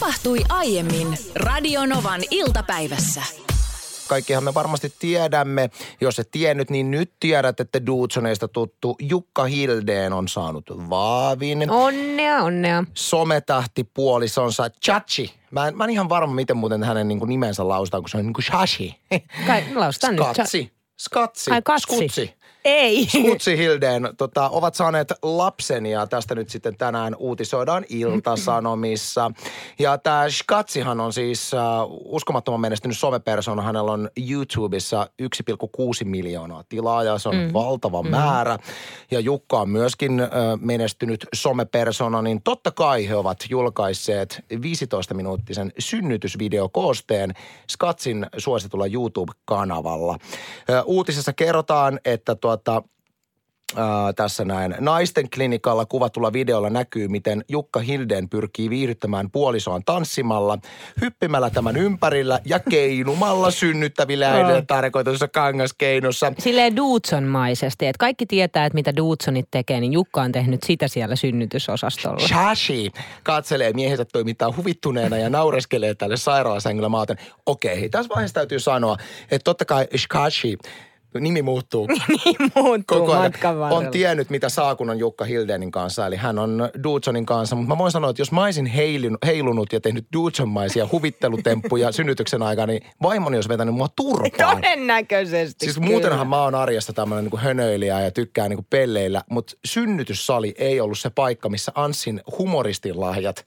Tapahtui aiemmin Radionovan iltapäivässä. Kaikkihan me varmasti tiedämme. Jos et tiennyt, niin nyt tiedät, että Duutsoneista tuttu Jukka Hildeen on saanut vaavin. Onnea, onnea. Sometähti puolisonsa Chachi. Mä en, mä en ihan varma, miten muuten hänen niin kuin nimensä lausutaan, kun se on niin kuin Shashi. Kai, lausutaan nyt. Skatsi. Skatsi. Ai, katsi. Skutsi. Ei. Skutsi Hildeen tota, ovat saaneet lapsen ja tästä nyt sitten tänään uutisoidaan Ilta-Sanomissa. Ja tämä Skatsihan on siis uh, uskomattoman menestynyt somepersona. Hänellä on YouTubessa 1,6 miljoonaa tilaa ja se on mm. valtava mm. määrä. Ja Jukka on myöskin uh, menestynyt somepersona, niin totta kai he ovat julkaisseet 15-minuuttisen synnytysvideokoosteen Skatsin suositulla YouTube-kanavalla. Uh, uutisessa kerrotaan, että tuota, Ää, tässä näin. Naisten klinikalla kuvatulla videolla näkyy, miten Jukka Hilden pyrkii viihdyttämään puolisoaan tanssimalla, hyppimällä tämän ympärillä ja keinumalla synnyttävillä äidille tarkoituksessa kangaskeinossa. Silleen Duutson-maisesti, että kaikki tietää, että mitä Duutsonit tekee, niin Jukka on tehnyt sitä siellä synnytysosastolla. Shashi katselee miehensä toimintaa huvittuneena ja naureskelee tälle sairaalasängyllä maaten. Okei, tässä vaiheessa täytyy sanoa, että totta kai Shashi nimi muuttuu. niin muuttuu Koko ajan on tiennyt, mitä saa, kun on Jukka Hildenin kanssa. Eli hän on Dudsonin kanssa. Mutta mä voin sanoa, että jos mä olisin heilun, heilunut ja tehnyt Dudson-maisia huvittelutemppuja synnytyksen aikana, niin vaimoni olisi vetänyt mua turpaan. Todennäköisesti Siis kyllä. muutenhan mä oon arjesta tämmöinen niin hönöilijä ja tykkään niin pelleillä, mutta synnytyssali ei ollut se paikka, missä Anssin humoristin lahjat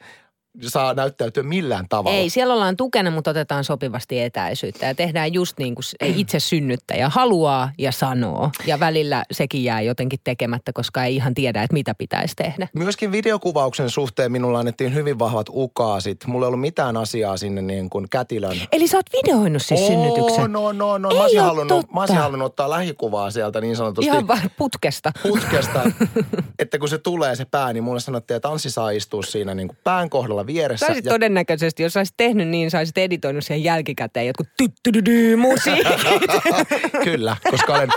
saa näyttäytyä millään tavalla. Ei, siellä ollaan tukena, mutta otetaan sopivasti etäisyyttä ja tehdään just niin kuin se itse synnyttäjä haluaa ja sanoo. Ja välillä sekin jää jotenkin tekemättä, koska ei ihan tiedä, että mitä pitäisi tehdä. Myöskin videokuvauksen suhteen minulla annettiin hyvin vahvat ukaasit. Mulla ei ollut mitään asiaa sinne niin kuin kätilön. Eli sä oot videoinut siis synnytyksen? No, no, no. Ei Mä olisin, oo halunnut, totta. mä olisin halunnut ottaa lähikuvaa sieltä niin sanotusti Ihan vaan putkesta. putkesta, että kun se tulee se pää, niin mulle sanottiin, että Anssi saa istua siinä niin kuin pään kohdalla vieressä. Sä olisit ja todennäköisesti, jos olisit tehnyt niin, sä olisit editoinut siihen jälkikäteen jotkut tyttydydy musiikit. Kyllä, koska olen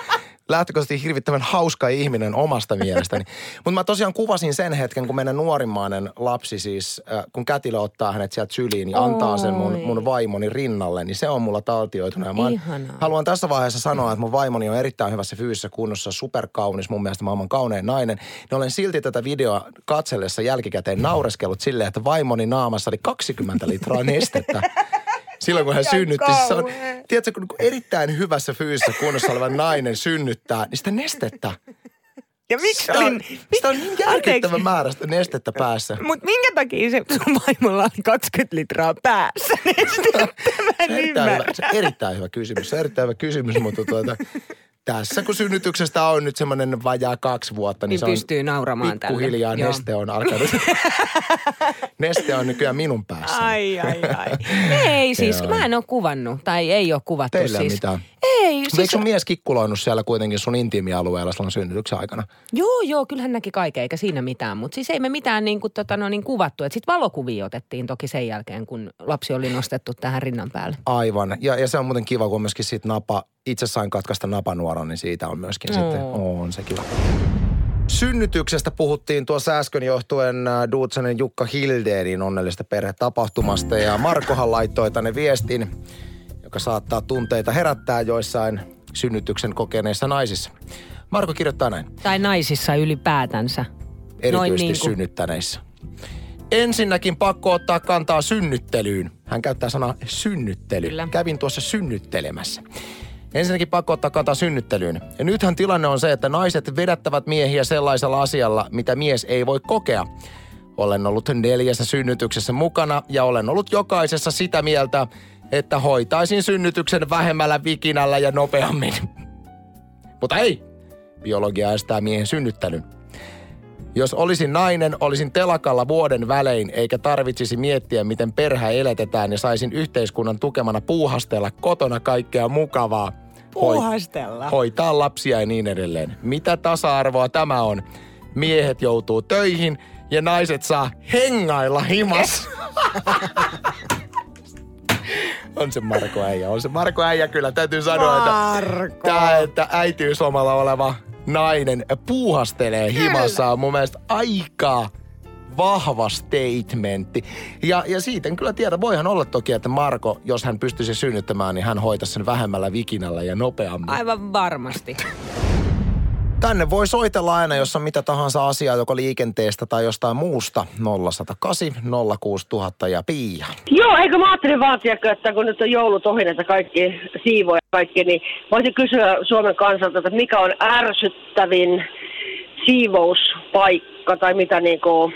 lähtökohtaisesti hirvittävän hauska ihminen omasta mielestäni. Mutta mä tosiaan kuvasin sen hetken, kun meidän nuorimmainen lapsi siis, äh, kun kätilö ottaa hänet sieltä syliin ja antaa sen mun, Oi. mun vaimoni rinnalle, niin se on mulla taltioitunut. Ja mä oon- Ihanaa. haluan tässä vaiheessa sanoa, että mun vaimoni on erittäin hyvässä fyysisessä kunnossa, superkaunis, mun mielestä maailman kaunein nainen. Niin olen silti tätä videoa katsellessa jälkikäteen naureskellut silleen, että vaimoni naamassa oli 20 litraa nestettä. Silloin kun hän synnytti, se on, tiedätkö, kun erittäin hyvässä fyysisessä kunnossa oleva nainen synnyttää, niin sitä nestettä. Ja miksi Sitä on, olin... sitä on niin järkyttävä määrä sitä nestettä päässä. Mutta minkä takia se sun vaimolla oli 20 litraa päässä? Nestettä, mä en Erittäin hyvä, ymmärrä. se on erittäin hyvä kysymys, se on erittäin hyvä kysymys, mutta tuota, tässä kun synnytyksestä on nyt semmoinen vajaa kaksi vuotta, niin, Niin se on pystyy nauramaan tälle. pikkuhiljaa Joo. neste on alkanut. neste on nykyään minun päässä. Ai, ai, ai. Ei siis, mä en ole kuvannut, tai ei ole kuvattu Teillä ei siis. mitään. Ei, Siis... Eikö sun mies kikkuloinut siellä kuitenkin sun intiimialueella silloin synnytyksen aikana? joo, joo, kyllä hän näki kaiken, eikä siinä mitään. Mutta siis ei me mitään niin kuin, tota, no, niin kuvattu. Sitten valokuvia otettiin toki sen jälkeen, kun lapsi oli nostettu tähän rinnan päälle. Aivan. Ja, ja se on muuten kiva, kun myöskin siitä napa, itse sain katkaista napanuoron, niin siitä on myöskin Oo. sitten, on se kiva. Synnytyksestä puhuttiin tuossa äsken johtuen äh, Duutsonen Jukka Hildeenin onnellista perhetapahtumasta ja Markohan laittoi tänne viestin, joka saattaa tunteita herättää joissain synnytyksen kokeneissa naisissa. Marko kirjoittaa näin. Tai naisissa ylipäätänsä. erityisesti niin kuin- synnyttäneissä. Ensinnäkin pakko ottaa kantaa synnyttelyyn. Hän käyttää sanaa synnyttely. Kyllä. Kävin tuossa synnyttelemässä. Ensinnäkin pakko ottaa kantaa synnyttelyyn. Ja nythän tilanne on se, että naiset vedättävät miehiä sellaisella asialla, mitä mies ei voi kokea. Olen ollut neljässä synnytyksessä mukana ja olen ollut jokaisessa sitä mieltä, että hoitaisin synnytyksen vähemmällä vikinällä ja nopeammin. Mutta ei! Biologia estää miehen synnyttelyn. Jos olisin nainen, olisin telakalla vuoden välein, eikä tarvitsisi miettiä, miten perhe eletetään ja saisin yhteiskunnan tukemana puuhastella kotona kaikkea mukavaa. Hoi- Puuhastella. hoitaa lapsia ja niin edelleen. Mitä tasa-arvoa tämä on? Miehet joutuu töihin ja naiset saa hengailla himas. on se Marko Äijä, on se Marko Äijä kyllä. Täytyy sanoa, että, Marko. tää, että äitiyslomalla oleva nainen puuhastelee himassa on mun mielestä aika vahva statementti. Ja, ja siitä en kyllä tiedä. Voihan olla toki, että Marko, jos hän pystyisi synnyttämään, niin hän hoitaisi sen vähemmällä vikinällä ja nopeammin. Aivan varmasti. Tänne voi soitella aina, jos on mitä tahansa asiaa, joko liikenteestä tai jostain muusta. 0108 06000 ja Pia. Joo, eikö mä ajattelin vaan, tiedätkö, että kun nyt on joulut ohi, että kaikki siivoja ja kaikki, niin voisin kysyä Suomen kansalta, että mikä on ärsyttävin siivouspaikka tai mitä niinku,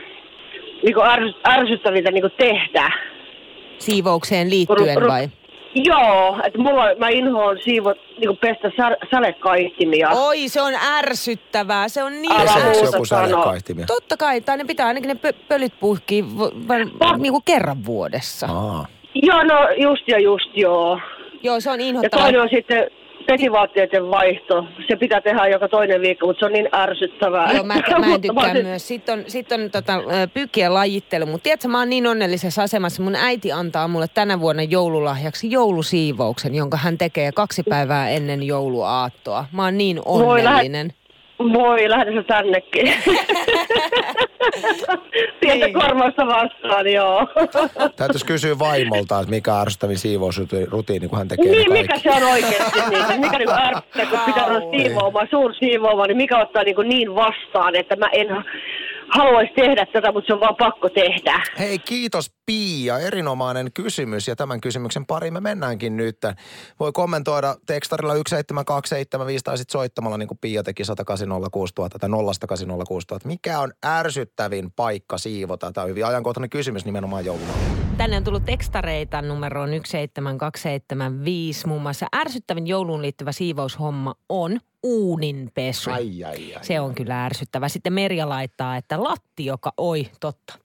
niinku ärs, ärsyttävintä niinku tehdä? Siivoukseen liittyen Ru- ru- vai? Joo, että mulla, mä inhoan siivo, niinku pestä sa- sadekaihtimia. Oi, se on ärsyttävää. Se on niin Älä muuta joku sadekaihtimia? Totta kai, tai ne pitää ainakin ne pö- pölyt puhkii v- va- niinku kerran vuodessa. Aa. Joo, no just ja just joo. Joo, se on Ja inhottavaa. toinen on sitten pesivaatteiden vaihto. Se pitää tehdä joka toinen viikko, mutta se on niin ärsyttävää. Joo, mä, mä en tykkää myös. Sitten on, sit on tota, pyykkien lajittelu, mutta tiedätkö, mä oon niin onnellisessa asemassa. Mun äiti antaa mulle tänä vuonna joululahjaksi joulusiivouksen, jonka hän tekee kaksi päivää ennen jouluaattoa. Mä oon niin Voi onnellinen. Voi, lähde se tännekin. Pientä Niin. korvausta vastaan, joo. Täytyisi kysyä vaimolta, että mikä on ärsyttävin siivousrutiini, kun hän tekee niin, mikä se on oikeasti niin? Mikä niinku ärsyttää, kun pitää olla siivoamaan, suursiivoamaan, niin mikä ottaa niinku niin vastaan, että mä en haluaisi tehdä tätä, mutta se on vaan pakko tehdä. Hei, kiitos Pia. Erinomainen kysymys ja tämän kysymyksen pariin me mennäänkin nyt. Voi kommentoida tekstarilla 17275 tai sitten soittamalla niin kuin Pia teki 1806000 tai 0806000. Mikä on ärsyttävin paikka siivota? Tämä on hyvin ajankohtainen kysymys nimenomaan jouluna. Tänne on tullut tekstareita numeroon 17275. Muun muassa ärsyttävin jouluun liittyvä siivoushomma on uuninpesu. Ai, ai, ai. Se on kyllä ärsyttävä. Sitten Merja laittaa, että lattioka, oi totta.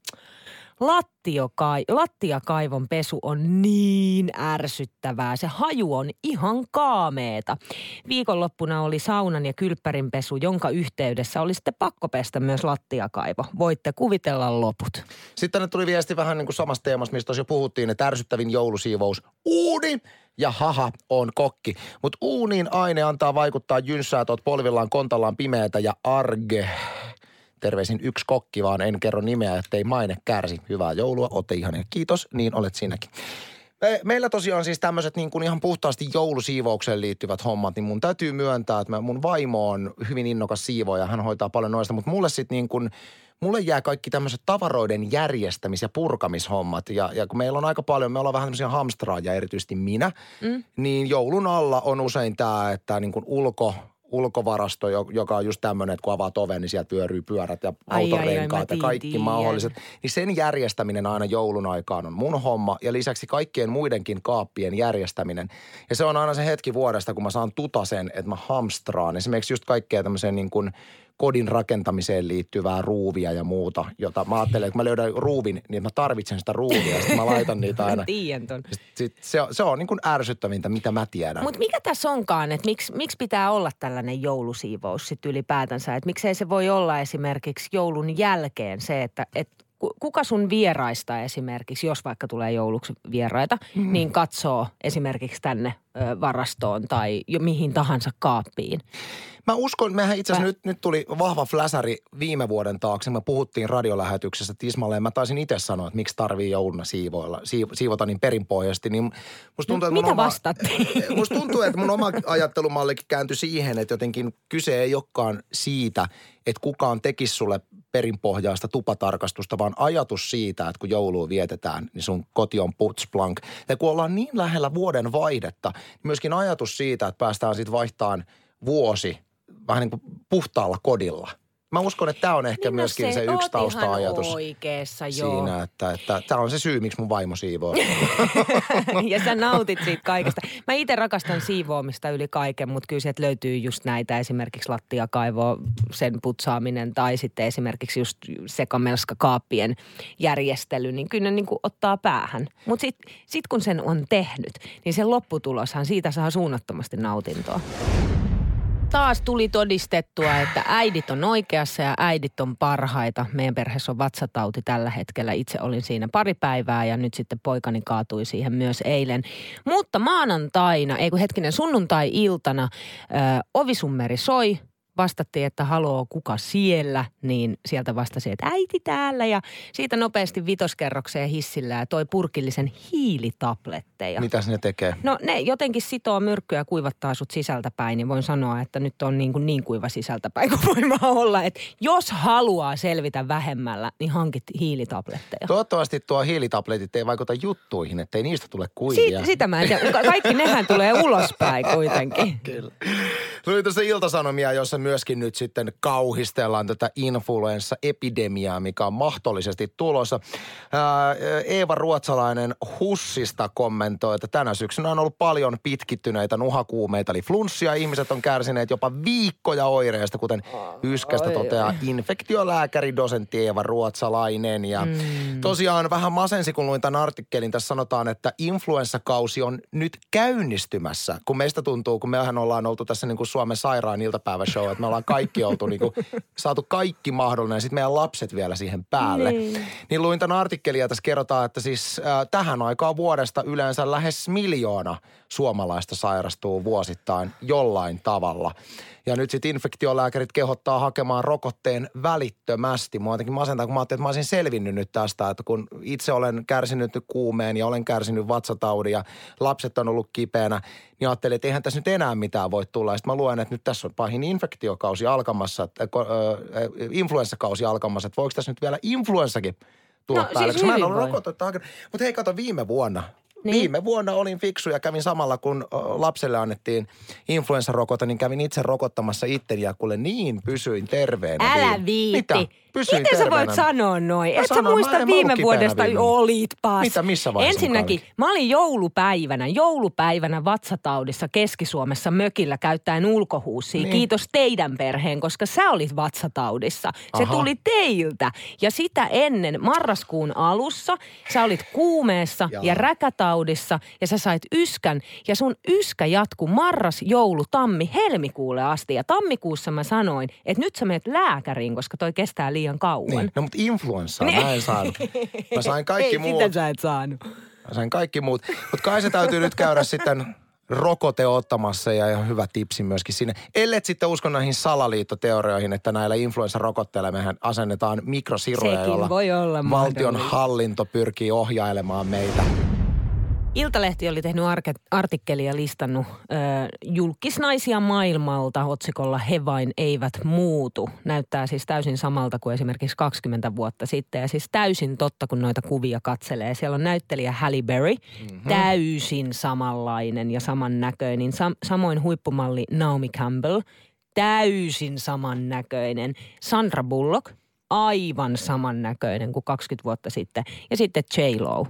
Lattiokai, lattiakaivon pesu on niin ärsyttävää. Se haju on ihan kaameeta. Viikonloppuna oli saunan ja kylppärin pesu, jonka yhteydessä oli sitten pakko pestä myös lattiakaivo. Voitte kuvitella loput. Sitten tuli viesti vähän niin kuin samasta teemasta, mistä jo puhuttiin, että ärsyttävin joulusiivous uuni ja haha on kokki. Mutta uuniin aine antaa vaikuttaa jynssää tuot polvillaan, kontallaan pimeätä ja arge. Terveisin yksi kokki, vaan en kerro nimeä, ettei maine kärsi. Hyvää joulua, ootte ihania. Kiitos, niin olet sinäkin. Me- Meillä tosiaan siis tämmöiset niin kuin ihan puhtaasti joulusiivoukseen liittyvät hommat, niin mun täytyy myöntää, että mun vaimo on hyvin innokas siivoja, hän hoitaa paljon noista, mutta mulle sitten niin kuin, mulle jää kaikki tämmöiset tavaroiden järjestämis- ja purkamishommat. Ja, ja kun meillä on aika paljon, me ollaan vähän tämmöisiä hamstraajia, erityisesti minä, mm. niin joulun alla on usein tämä, että niin kuin ulko, ulkovarasto, jo- joka on just tämmöinen, että kun avaat oven, niin sieltä pyöryy pyörät ja autorenkaat ja kaikki tiedän. mahdolliset. Niin sen järjestäminen aina joulun aikaan on mun homma ja lisäksi kaikkien muidenkin kaappien järjestäminen. Ja se on aina se hetki vuodesta, kun mä saan tutasen, että mä hamstraan. Esimerkiksi just kaikkea tämmöiseen niin kuin kodin rakentamiseen liittyvää ruuvia ja muuta, jota mä ajattelen, että kun mä löydän ruuvin, niin mä tarvitsen sitä ruuvia sitten mä laitan niitä aina. Tiedän ton. Sit, se, on- se on niin kuin ärsyttävintä, mitä mä tiedän. Mutta mikä tässä onkaan, että miksi, miksi pitää olla tällainen joulusiivous sitten ylipäätänsä? Että miksei se voi olla esimerkiksi joulun jälkeen se, että et kuka sun vieraista esimerkiksi, jos vaikka tulee jouluksi vieraita, mm. niin katsoo esimerkiksi tänne ö, varastoon tai jo mihin tahansa kaappiin. Mä uskon, mehän itse asiassa nyt, nyt tuli vahva fläsäri viime vuoden taakse. Me puhuttiin radiolähetyksessä tismalleen. Mä taisin itse sanoa, että miksi tarvii jouluna siivoilla, siiv, siivota niin perinpohjaisesti. Niin musta tuntuu, että mun Mitä oma, vastattiin? Musta tuntuu, että mun oma ajattelumallikin kääntyi siihen, että jotenkin kyse ei olekaan siitä, että kukaan tekisi sulle perinpohjaista tupatarkastusta, vaan ajatus siitä, että kun joulua vietetään, niin sun koti on putsblank. Ja kun ollaan niin lähellä vuoden vaihdetta, niin myöskin ajatus siitä, että päästään sitten vaihtaan vuosi vähän niin kuin puhtaalla kodilla. Mä uskon, että tämä on ehkä Niin no myöskin se, oot yksi tausta-ajatus oikeassa, joo. siinä, että, että tämä on se syy, miksi mun vaimo siivoo. ja sä nautit siitä kaikesta. Mä itse rakastan siivoamista yli kaiken, mutta kyllä sieltä löytyy just näitä esimerkiksi lattiakaivo, sen putsaaminen tai sitten esimerkiksi just sekamelskakaappien järjestely, niin kyllä ne niin kuin ottaa päähän. Mutta sitten sit kun sen on tehnyt, niin sen lopputuloshan siitä saa suunnattomasti nautintoa. Taas tuli todistettua, että äidit on oikeassa ja äidit on parhaita. Meidän perheessä on vatsatauti tällä hetkellä. Itse olin siinä pari päivää ja nyt sitten poikani kaatui siihen myös eilen. Mutta maanantaina, ei kun hetkinen sunnuntai-iltana, ö, ovisummeri soi vastattiin, että haloo, kuka siellä, niin sieltä vastasi, että äiti täällä ja siitä nopeasti vitoskerrokseen hissillä ja toi purkillisen hiilitabletteja. Mitäs ne tekee? No ne jotenkin sitoo myrkkyä ja kuivattaa sut sisältäpäin, niin voin sanoa, että nyt on niin, kuin niin kuiva sisältäpäin kuin voi vaan olla. Että jos haluaa selvitä vähemmällä, niin hankit hiilitabletteja. Toivottavasti tuo hiilitabletit ei vaikuta juttuihin, ettei niistä tule kuivia. Si- sitä mä en tiedä. Ka- Kaikki nehän tulee ulospäin kuitenkin. Kyllä. Luin tuossa iltasanomia, jossa myöskin nyt sitten kauhistellaan tätä influenssa-epidemiaa, mikä on mahdollisesti tulossa. Ää, Eeva Ruotsalainen Hussista kommentoi, että tänä syksynä on ollut paljon pitkittyneitä nuhakuumeita, eli flunssia. Ihmiset on kärsineet jopa viikkoja oireista, kuten yskästä toteaa infektiolääkäri, dosentti Eeva Ruotsalainen. Ja mm. tosiaan vähän masensi, kun luin tämän artikkelin. Tässä sanotaan, että influenssakausi on nyt käynnistymässä, kun meistä tuntuu, kun mehän ollaan oltu tässä niin kuin Suomen sairaan iltapäiväshow, että me ollaan kaikki oltu niin kuin, saatu kaikki mahdollinen ja sitten meidän lapset vielä siihen päälle. Niin. niin luin tämän artikkelin ja tässä kerrotaan, että siis äh, tähän aikaan vuodesta yleensä lähes miljoona suomalaista sairastuu vuosittain jollain tavalla. Ja nyt sitten infektiolääkärit kehottaa hakemaan rokotteen välittömästi. Mua jotenkin masentaa, kun mä ajattelin, että mä olisin selvinnyt nyt tästä, että kun itse olen kärsinyt nyt kuumeen ja olen kärsinyt vatsataudin ja lapset on ollut kipeänä, niin ajattelin, että eihän tässä nyt enää mitään voi tulla. Sitten mä luen, että nyt tässä on pahin infektiokausi alkamassa, että, äh, influenssakausi alkamassa, että voiko tässä nyt vielä influenssakin tulla No, päälle, siis mä en rokotetta hakenut. Mutta hei, kato viime vuonna. Niin. Viime vuonna olin fiksu ja kävin samalla, kun lapselle annettiin influenssarokote, niin kävin itse rokottamassa itteni ja kuule niin pysyin terveenä. Älä viitti. Mitä? Pysyin Miten sä terveenä. voit sanoa noin? Mä Et sä sanon, muista mä mä viime vuodesta, viime- olitpas. Mitä, missä vaiheessa Ensinnäkin, mukaan mä olin joulupäivänä, joulupäivänä vatsataudissa Keski-Suomessa mökillä käyttäen ulkohuusia. Niin. Kiitos teidän perheen, koska sä olit vatsataudissa. Se Aha. tuli teiltä. Ja sitä ennen marraskuun alussa sä olit kuumeessa Jaa. ja räkätaudissa ja sä sait yskän. Ja sun yskä jatkuu marras, joulu, tammi, helmikuulle asti. Ja tammikuussa mä sanoin, että nyt sä menet lääkäriin, koska toi kestää liian kauan. Niin, no mutta influenssaa mä en saanut. Mä sain kaikki Ei, muut. sitä sä et saanut. Mä sain kaikki muut. Mutta kai se täytyy nyt käydä sitten rokote ottamassa ja, ja hyvä tipsi myöskin sinne. Ellet sitten usko näihin salaliittoteorioihin, että näillä influenssarokotteilla mehän asennetaan mikrosiruja, Sekin joilla voi olla valtion hallinto pyrkii ohjailemaan meitä. Iltalehti oli tehnyt arke, artikkelia ja listannut ö, julkisnaisia maailmalta otsikolla He vain eivät muutu. Näyttää siis täysin samalta kuin esimerkiksi 20 vuotta sitten. Ja siis täysin totta, kun noita kuvia katselee. Siellä on näyttelijä Halle Berry, mm-hmm. täysin samanlainen ja samannäköinen. Sam, samoin huippumalli Naomi Campbell, täysin samannäköinen. Sandra Bullock, aivan samannäköinen kuin 20 vuotta sitten. Ja sitten J-Lo.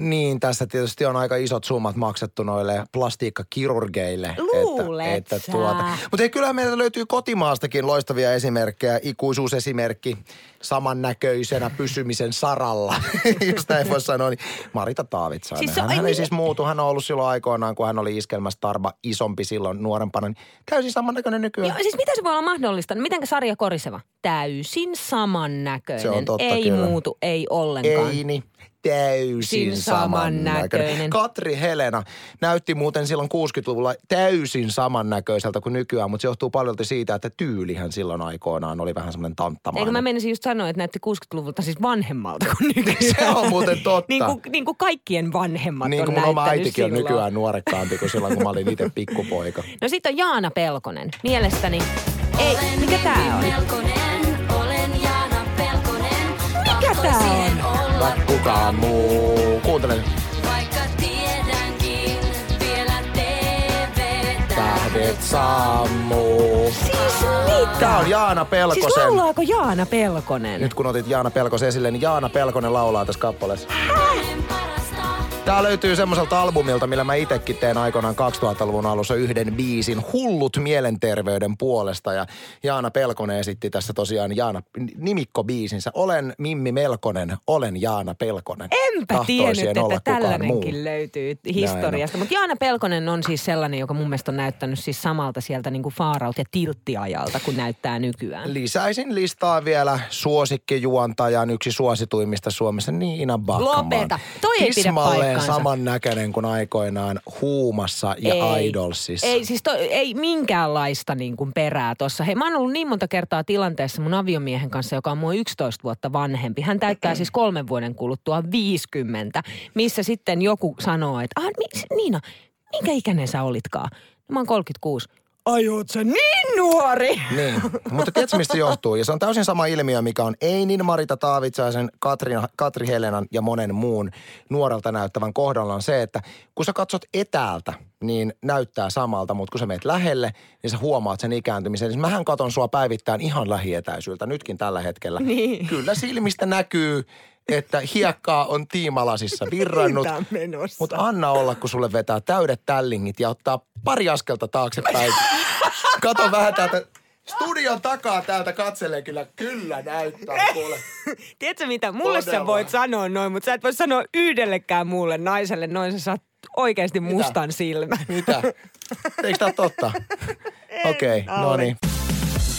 Niin, tässä tietysti on aika isot summat maksettu noille plastiikkakirurgeille. Luulet että, että tuota. Mutta ei, kyllähän meiltä löytyy kotimaastakin loistavia esimerkkejä. Ikuisuusesimerkki samannäköisenä pysymisen saralla, jos näin voi sanoa. Niin Marita Taavitsainen. Siis hän, hän ei niin- siis muutu. Hän on ollut silloin aikoinaan, kun hän oli iskelmästarba isompi silloin nuorempana. Niin täysin samannäköinen nykyään. Joo, siis mitä se voi olla mahdollista? Mitenkä sarja Koriseva? Täysin samannäköinen. Se on totta, ei kyllä. muutu, ei ollenkaan. Ei niin. Täysin Sin samannäköinen. samannäköinen. Katri Helena näytti muuten silloin 60-luvulla täysin samannäköiseltä kuin nykyään, mutta se johtuu paljon siitä, että tyylihän silloin aikoinaan oli vähän semmoinen Eikö tanttamainen. mä menisin just sanoa, että näytti 60-luvulta siis vanhemmalta kuin nykyään. Se on muuten totta. niin, kuin, niin kuin kaikkien vanhemmat Niin on kuin mun oma äitikin on silloin. nykyään nuorekkaampi kuin silloin, kun mä olin itse pikkupoika. No sitten on Jaana Pelkonen. Mielestäni, ei, mikä tää on? Pelkonen, olen Jaana Pelkonen. Mikä tää on? Vaikka kukaan muu. Kuuntele. Vaikka tiedänkin vielä TVtä. Tähdet sammuu. Siis mitä? Tää on Jaana Pelkosen. Siis laulaako Jaana Pelkonen? Nyt kun otit Jaana Pelkosen esille, niin Jaana Pelkonen laulaa tässä kappaleessa. Tää löytyy semmoiselta albumilta, millä mä itekin tein aikoinaan 2000-luvun alussa yhden biisin Hullut mielenterveyden puolesta. Ja Jaana Pelkonen esitti tässä tosiaan Jaana, nimikko-biisinsä. Olen Mimmi Melkonen, olen Jaana Pelkonen. Enpä Tahtoisin tiennyt, en olla että tällainenkin muu. löytyy historiasta. Mutta Jaana Pelkonen on siis sellainen, joka mun mielestä on näyttänyt siis samalta sieltä niin kuin Faaraut- ja Tilttiajalta, kun näyttää nykyään. Lisäisin listaan vielä suosikkijuontajan yksi suosituimmista Suomessa, Niina Backman. Lopeta. Toi ei pidä Tismalleen kanssa. samannäköinen kuin aikoinaan Huumassa ja ei, Idolsissa. Ei, siis to, ei minkäänlaista niin kuin perää tuossa. Hei, mä oon ollut niin monta kertaa tilanteessa mun aviomiehen kanssa, joka on mua 11 vuotta vanhempi. Hän täyttää siis kolmen vuoden kuluttua 50, missä sitten joku sanoo, että ah, Niina, minkä ikäinen sä olitkaan? No, mä oon 36. Ai oot sä niin nuori? Niin, mutta tiedätkö mistä se johtuu? Ja se on täysin sama ilmiö, mikä on Einin, Marita Taavitsaisen, Katri, Katri Helenan ja monen muun nuorelta näyttävän kohdalla on se, että kun sä katsot etäältä, niin näyttää samalta, mutta kun sä meet lähelle, niin sä huomaat sen ikääntymisen. Siis mähän katon sua päivittäin ihan lähietäisyydeltä, nytkin tällä hetkellä. Niin. Kyllä silmistä näkyy, että hiekkaa on tiimalasissa virrannut. On menossa? Mutta anna olla, kun sulle vetää täydet tällingit ja ottaa pari askelta taaksepäin. Kato vähän täältä. Studion takaa täältä katselee kyllä, kyllä näyttää kuule. Tiedätkö mitä? Mulle sä Todella. voit sanoa noin, mutta sä et voi sanoa yhdellekään muulle naiselle noin. Sä saat oikeasti mustan silmän. Mitä? Eikö tää totta? Okei, okay, no niin.